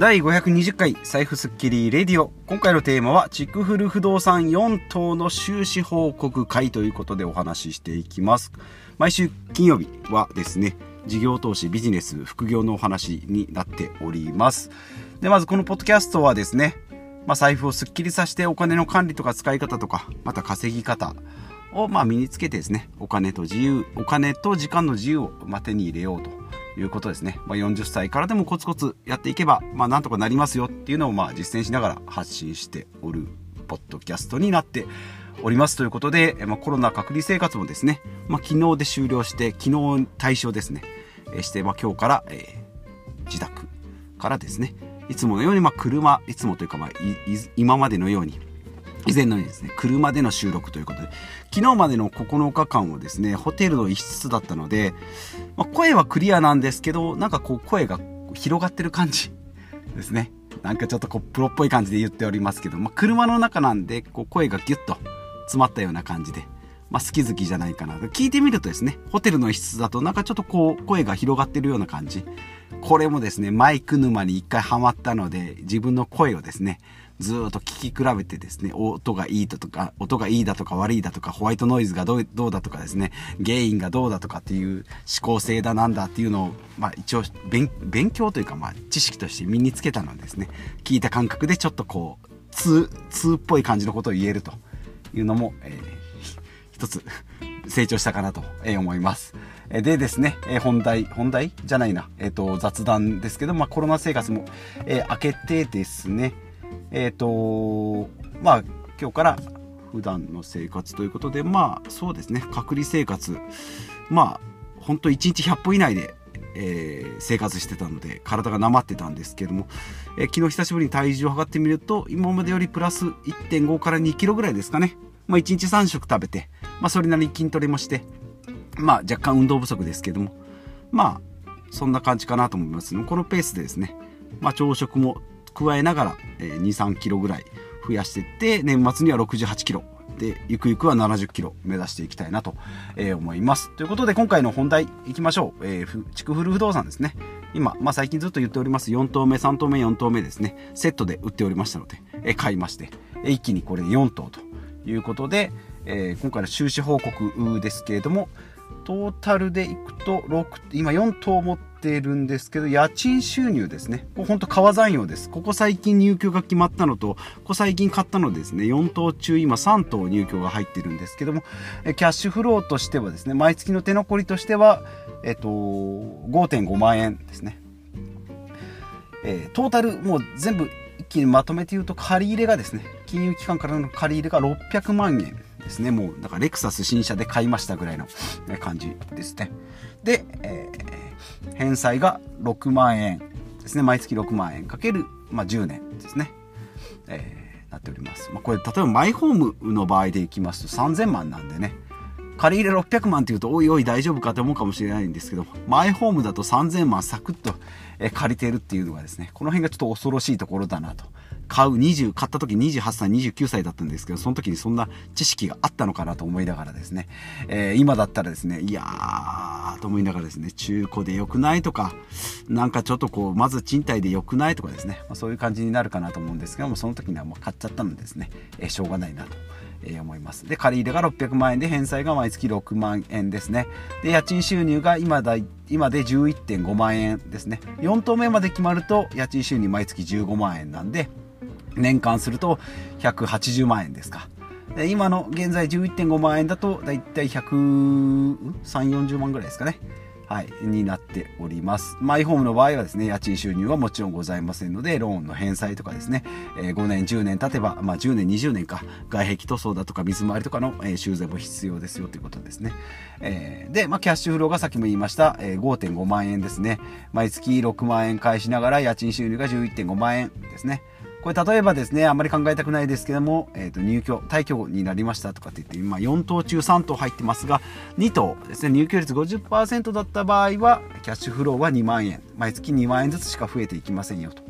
第520回財布スッキリレディオ。今回のテーマはチクフル不動産4棟の収支報告会ということでお話ししていきます。毎週金曜日はですね事業投資ビジネス副業のお話になっております。でまずこのポッドキャストはですねまあ、財布をスッキリさせてお金の管理とか使い方とかまた稼ぎ方をまあ身につけてですねお金と自由お金と時間の自由をま手に入れようと。いうことですね。まあ、40歳からでもコツコツやっていけば、まあ、なんとかなりますよっていうのをまあ実践しながら発信しておるポッドキャストになっておりますということで、まあ、コロナ隔離生活もですね、まあ、昨日で終了して、昨日対象ですね、えして、まあ、今日から、えー、自宅からですね、いつものように、まあ、車、いつもというか、まあ、今までのように、以前のようにですね、車での収録ということで、昨日までの9日間をですね、ホテルの一室だったので、まあ、声はクリアなんですけど、なんかこう声が広がってる感じですね。なんかちょっとこうプロっぽい感じで言っておりますけど、まあ、車の中なんで、こう声がギュッと詰まったような感じで、まあ、好き好きじゃないかな。聞いてみるとですね、ホテルの一室だとなんかちょっとこう声が広がってるような感じ。これもですね、マイク沼に一回ハマったので、自分の声をですね、ずっと聞き比べてですね、音がいいだとか、音がいいだとか悪いだとか、ホワイトノイズがどうどうだとかですね、原因がどうだとかっていう思考性だなんだっていうのを、まあ一応勉強というか、まあ知識として身につけたのですね、聞いた感覚でちょっとこう、通、通っぽい感じのことを言えるというのも、えー、一つ成長したかなと思います。でですね、本題、本題じゃないな、えっ、と、雑談ですけど、まあコロナ生活も、えー、明けてですね、えっ、ー、とまあ今日から普段の生活ということでまあそうですね。隔離生活。まあ本当1日100歩以内で、えー、生活してたので体がなまってたんですけども、えー、昨日久しぶりに体重を測ってみると今までよりプラス1.5から2キロぐらいですかね、まあ、1日3食食べて、まあ、それなりに筋トレもしてまあ若干運動不足ですけども。まあそんな感じかなと思います。このペースでですね、まあ、朝食も加えながら、えー、2、3キロぐらい増やしていって、年末には68キロ。で、ゆくゆくは70キロ目指していきたいなと、えー、思います。ということで、今回の本題いきましょう。えー、筑古不動産ですね。今、まあ、最近ずっと言っております、4棟目、3棟目、4棟目ですね。セットで売っておりましたので、えー、買いましてえ、一気にこれで4棟ということで、えー、今回の収支報告ですけれども、トータルでいくと6、今4棟持ってるんですけど、家賃収入ですね。これほんと川残用です。ここ最近入居が決まったのと、ここ最近買ったのですね、4棟中今3棟入居が入ってるんですけども、キャッシュフローとしてはですね、毎月の手残りとしては、えっと、5.5万円ですね。えー、トータルもう全部一気にまとめて言うと借り入れがですね、金融機関からの借り入れが600万円ですね。もう、だからレクサス新車で買いましたぐらいの感じですね。で、えー、返済が6万円ですね。毎月6万円かける、まあ、10年ですね。えー、なっております。まあ、これ、例えばマイホームの場合でいきますと3000万なんでね。借り入れ600万っていうと、おいおい大丈夫かと思うかもしれないんですけど、マイホームだと3000万サクッと借りてるっていうのがですね、この辺がちょっと恐ろしいところだなと買う20、買った時28歳、29歳だったんですけど、その時にそんな知識があったのかなと思いながらですね、えー、今だったらですね、いやーと思いながらですね、中古で良くないとか、なんかちょっとこう、まず賃貸で良くないとかですね、まあ、そういう感じになるかなと思うんですけども、その時にはもう買っちゃったのでですね、えー、しょうがないなと。えー、思います。で、借り入れが600万円で返済が毎月6万円ですね。で、家賃収入が今だ今で11.5万円ですね。4棟目まで決まると家賃収入毎月15万円なんで、年間すると180万円ですか。で今の現在11.5万円だとだいたい130、40万ぐらいですかね。はい、になっております。マイホームの場合はですね、家賃収入はもちろんございませんので、ローンの返済とかですね、えー、5年、10年経てば、まあ10年、20年か、外壁塗装だとか水回りとかの、えー、修繕も必要ですよということですね。えー、で、まあキャッシュフローがさっきも言いました、えー、5.5万円ですね。毎月6万円返しながら家賃収入が11.5万円ですね。これ例えばですね、あんまり考えたくないですけども、え、ー、と、入居、退去になりましたとかって言って、今4棟中3棟入ってますが、2棟ですね、入居率50%だった場合は、キャッシュフローは2万円。毎月2万円ずつしか増えていきませんよ、と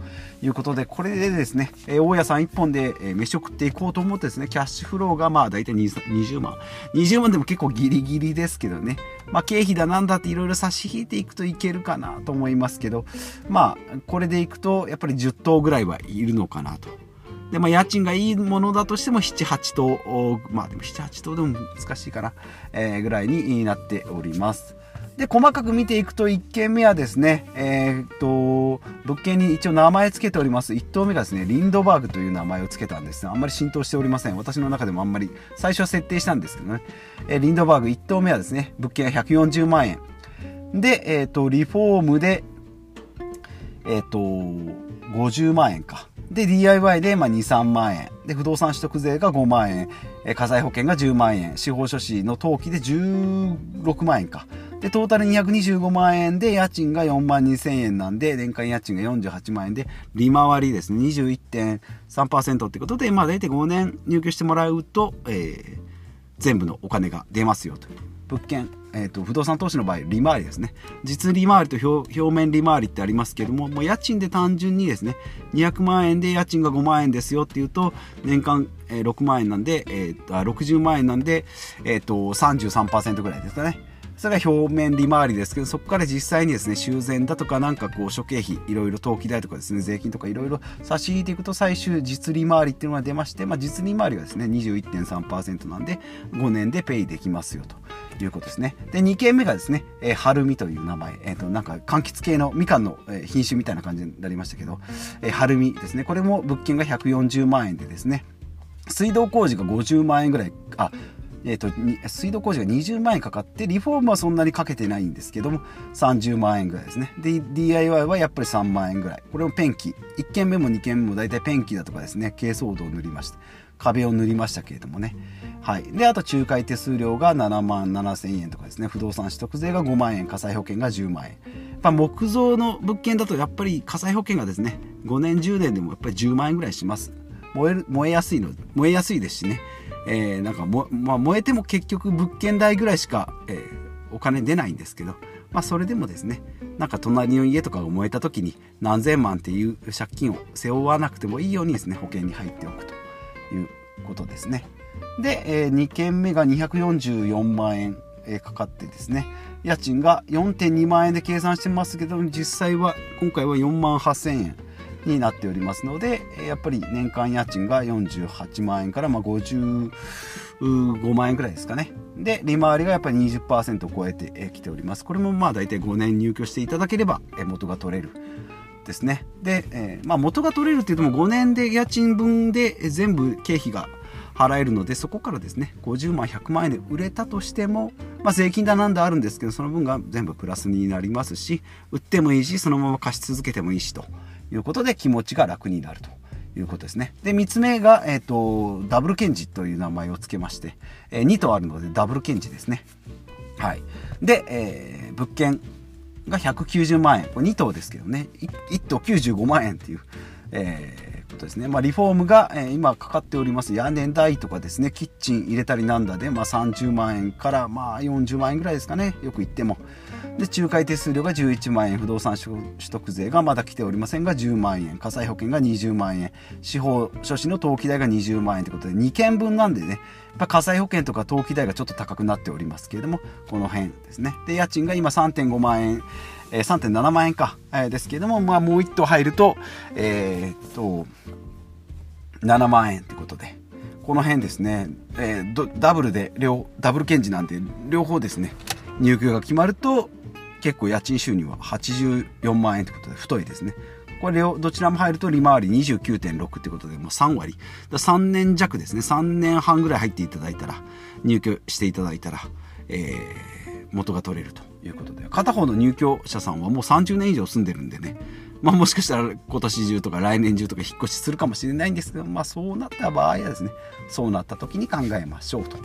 いうことで、これでですね、え、大家さん1本で、飯を食っていこうと思ってですね、キャッシュフローがまあ大体20万。20万でも結構ギリギリですけどね、まあ、経費だなんだっていろいろ差し引いていくといけるかなと思いますけど、まあ、これでいくと、やっぱり10棟ぐらいはいるのかなかなと。で、まあ、家賃がいいものだとしても、7、8棟、まあ、でも7、8棟でも難しいかな、えー、ぐらいになっております。で、細かく見ていくと、1軒目はですね、えー、っと、物件に一応名前付けております。1棟目がですね、リンドバーグという名前を付けたんですが、あんまり浸透しておりません。私の中でもあんまり、最初は設定したんですけどね、えー、リンドバーグ1棟目はですね、物件は140万円。で、えー、っと、リフォームで、えっと、50万円か。で、DIY でま2、3万円。で、不動産取得税が5万円。え火災保険が10万円。司法書士の登記で16万円か。で、トータル225万円で、家賃が4万2000円なんで、年間家賃が48万円で、利回りですね、21.3%ってことで、まあ大体5年入居してもらうと、えー、全部のお金が出ますよと。物件、えーと、不動産投資の場合利回りですね実利回りと表面利回りってありますけどももう家賃で単純にですね200万円で家賃が5万円ですよっていうと年間、え、6万円なんで、えー、と60万円なんで、えーと、と33%ぐらいですかねそれが表面利回りですけど、そこから実際にですね、修繕だとかなんかこう諸経費、いろいろ登記代とかですね、税金とかいろいろ差し引いていくと最終実利回りっていうのが出まして、まあ実利回りがですね、21.3%なんで、5年でペイできますよと。いうことですね。で、2軒目がですね、えー、はるみという名前。えっ、ー、と、なんか、柑橘系のみかんの、え、品種みたいな感じになりましたけど、えー、はるみですね。これも物件が140万円でですね、水道工事が50万円ぐらい、あ、えーと、水道工事が20万円かかってリフォームはそんなにかけてないんですけども30万円ぐらいですね。で DIY はやっぱり3万円ぐらい。これもペンキ。1軒目も2軒目も大体ペンキだとかですね。珪藻土を塗りまして壁を塗りましたけれどもね。はい。であと仲介手数料が7万7000円とかですね。不動産取得税が5万円火災保険が10万円。やっぱ木造の物件だとやっぱり火災保険がですね5年10年でもやっぱり10万円ぐらいします。燃える燃えやすいの燃えやすいですしね。えー、なんかも、まあ、燃えても結局物件代ぐらいしか、えー、お金出ないんですけど、まあ、それでもですねなんか隣の家とかが燃えた時に何千万っていう借金を背負わなくてもいいようにですね保険に入っておくということですね。で、えー、2軒目が244万円、え、かかってですね家賃が4.2万円で計算してますけど実際は今回は4万8000円。になっておりますのでやっぱり年間家賃が48万円からまあ55万円くらいですかね。で利回りがやっぱり20%を超えてきております。これもまあ大体5年入居していただければ元が取れるですね。で、えー、まあ、元が取れるって言っても5年で家賃分で全部経費が払えるのでそこからですね50万100万円で売れたとしても、まあ、税金だなんだあるんですけどその分が全部プラスになりますし売ってもいいしそのまま貸し続けてもいいしということで気持ちが楽になるということですね。で、3つ目が、えっ、ー、と、ダブルケンジという名前を付けまして、えー、2とあるのでダブルケンジですね。はい。で、えー、物件が190万円。これ2棟ですけどね。1, 1棟95万円っていう、えーことですね。まあ、リフォームが、えー、今かかっております。屋根代とかですね、キッチン入れたりなんだで、まあ、30万円からまあ40万円ぐらいですかね、よく言っても。で、仲介手数料が11万円、不動産取得税がまだ来ておりませんが10万円、火災保険が20万円、司法書士の登記代が20万円ということで、2件分なんでね、や火災保険とか登記代がちょっと高くなっておりますけれども、この辺ですね。で、家賃が今3.5万円、えー、3.7万円か、えー、ですけれども、まあ、もう1棟入ると、えー、っと、7万円ってことで、この辺ですね、えー、ダブルで両、ダブル検事なんで、両方ですね、入居が決まると、結構家賃収入は84万円ってことで太いですね。これをどちらも入ると利回り29.6ってことで、もう3割。3年弱ですね。3年半ぐらい入っていただいたら、入居していただいたら、えー、元が取れるということで。片方の入居者さんはもう30年以上住んでるんでね。まあもしかしたら今年中とか来年中とか引っ越しするかもしれないんですけど、まあそうなった場合はですね、そうなった時に考えましょうと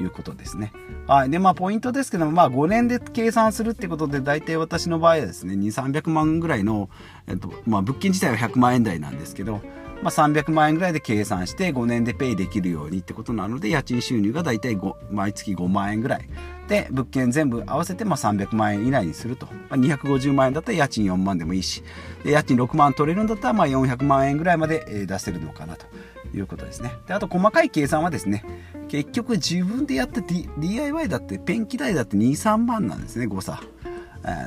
いうことですね。はい。で、まあポイントですけども、まあ5年で計算するってことで、大体私の場合はですね、2、300万ぐらいの、えっと、まあ物件自体は100万円台なんですけど、まあ、300万円ぐらいで計算して5年でペイできるようにってことなので家賃収入が大体毎月5万円ぐらいで物件全部合わせてまあ300万円以内にすると、まあ、250万円だったら家賃4万でもいいしで家賃6万取れるんだったらまあ400万円ぐらいまで出せるのかなということですね。で、あと細かい計算はですね、結局自分でやった DIY だってペンキ代だって2、3万なんですね、誤差。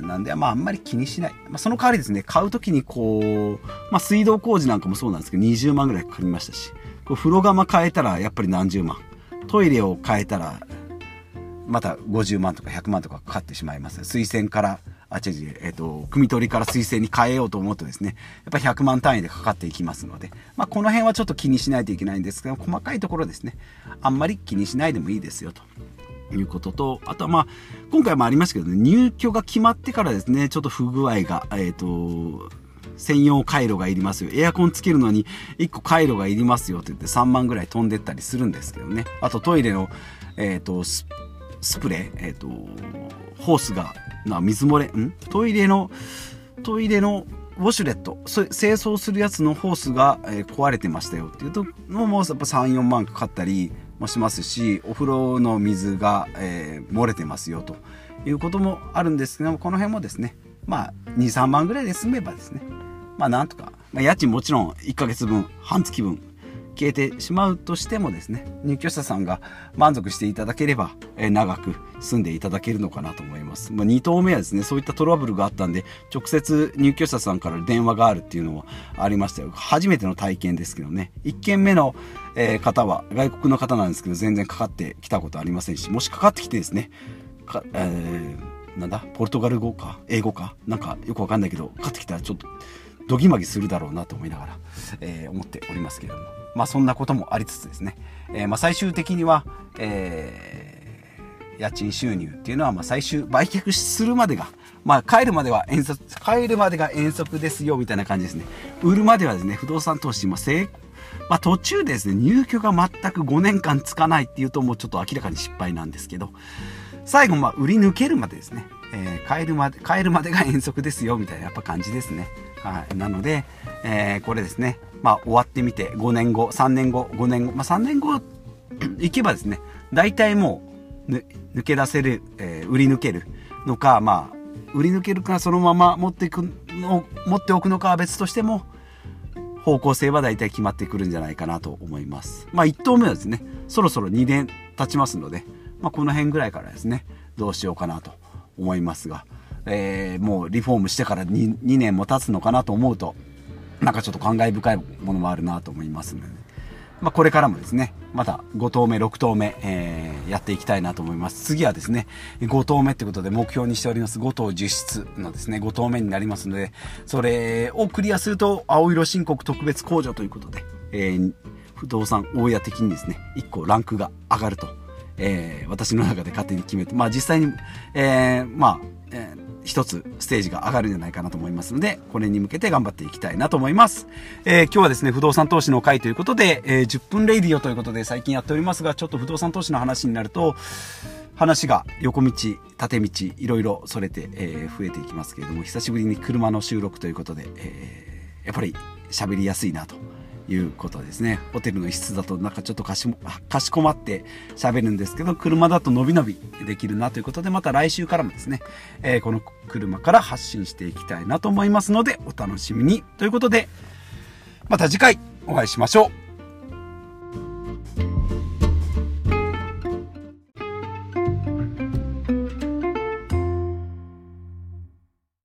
なんで、まああんまり気にしない。まあその代わりですね、買うときにこう、まあ水道工事なんかもそうなんですけど、20万ぐらいかかりましたし、こう風呂釜変えたらやっぱり何十万。トイレを変えたら、また50万とか100万とかかかってしまいます。水栓から、あ、違う違う、えっ、ー、と、組み取りから水栓に変えようと思うとですね、やっぱ100万単位でかかっていきますので、まあ、この辺はちょっと気にしないといけないんですけど、細かいところですね、あんまり気にしないでもいいですよと。いうことと、あとはまあ、今回もありましたけどね、入居が決まってからですね、ちょっと不具合が、えっ、ー、と、専用回路がいりますよ。エアコンつけるのに1個回路がいりますよって言って3万ぐらい飛んでったりするんですけどね。あとトイレの、えっ、ー、と、スプレー、えっ、ー、と、ホースが、な、水漏れ、ん？トイレの、トイレのウォシュレット、清掃するやつのホースが、え、壊れてましたよっていうと、もうやっぱ3、4万かかったりもしますし、お風呂の水が、えー、漏れてますよということもあるんですけども、この辺もですね、まあ、2、3万ぐらいで済めばですね、まあなんとか、まあ、家賃もちろん1ヶ月分、半月分、消えてしまうとしてもですね、入居者さんが満足していただければ、え、長く住んでいただけるのかなと思います。まあ、2棟目はですね、そういったトラブルがあったんで、直接入居者さんから電話があるっていうのもありましたよ。初めての体験ですけどね、1軒目の、え、方は外国の方なんですけど、全然かかってきたことありませんし、もしかかってきてですね、かえー、なんだ、ポルトガル語か、英語か、なんかよくわかんないけど、かかってきたらちょっと、どぎまぎするだろうなと思いながら、えー、思っておりますけれども。まあそんなこともありつつですね、えー、まあ最終的には、えー、家賃収入っていうのはまあ最終売却するまでが、まあ帰るまでは遠足、帰るまでが遠足ですよみたいな感じですね。売るまではですね、不動産投資、まあ成まあ、途中でですね、入居が全く5年間つかないっていうともうちょっと明らかに失敗なんですけど、最後、まあ、売り抜けるまでですね、えー、帰るまで、帰るまでが遠足ですよ、みたいなやっぱ感じですね。はい。なので、えー、これですね、まあ、終わってみて、5年後、3年後、5年後、まあ、3年後 行けばですね、大体もう、抜け出せる、えー、売り抜けるのか、まあ、売り抜けるかそのまま持っていくの、持っておくのかは別としても、方向性は大体決まってくるんじゃないかなと思います。まあ、1投目はですね、そろそろ2年経ちますので、まあ、この辺ぐらいからですね、どうしようかなと思いますが、えー、もうリフォームしてから 2, 2年も経つのかなと思うと、なんかちょっと感慨深いものもあるなと思いますので、まあ、これからもですね、また5投目、6投目、えー、やっていきたいなと思います。次はですね、5投目ってことで目標にしております5投実質のですね、5投目になりますので、それをクリアすると、青色申告特別控除ということで、えー、不動産大家的にですね、1個ランクが上がると、えー、私の中で勝手に決めて、まあ実際に、えー、まあ、えー一つステージが上がるんじゃないかなと思いますので、これに向けて頑張っていきたいなと思います。えー、今日はですね、不動産投資の回ということで、えー、10分レイディオということで最近やっておりますが、ちょっと不動産投資の話になると、話が横道、縦道、いろいろそれて、えー、増えていきますけれども、久しぶりに車の収録ということで、え、やっぱり喋りやすいなということですね。ホテルの一室だとなんかちょっとかしかしこまって喋るんですけど、車だと伸び伸びできるなということで、また来週からもですね、えー、この車から発信していきたいなと思いますので、お楽しみに。ということで、また次回お会いしましょう。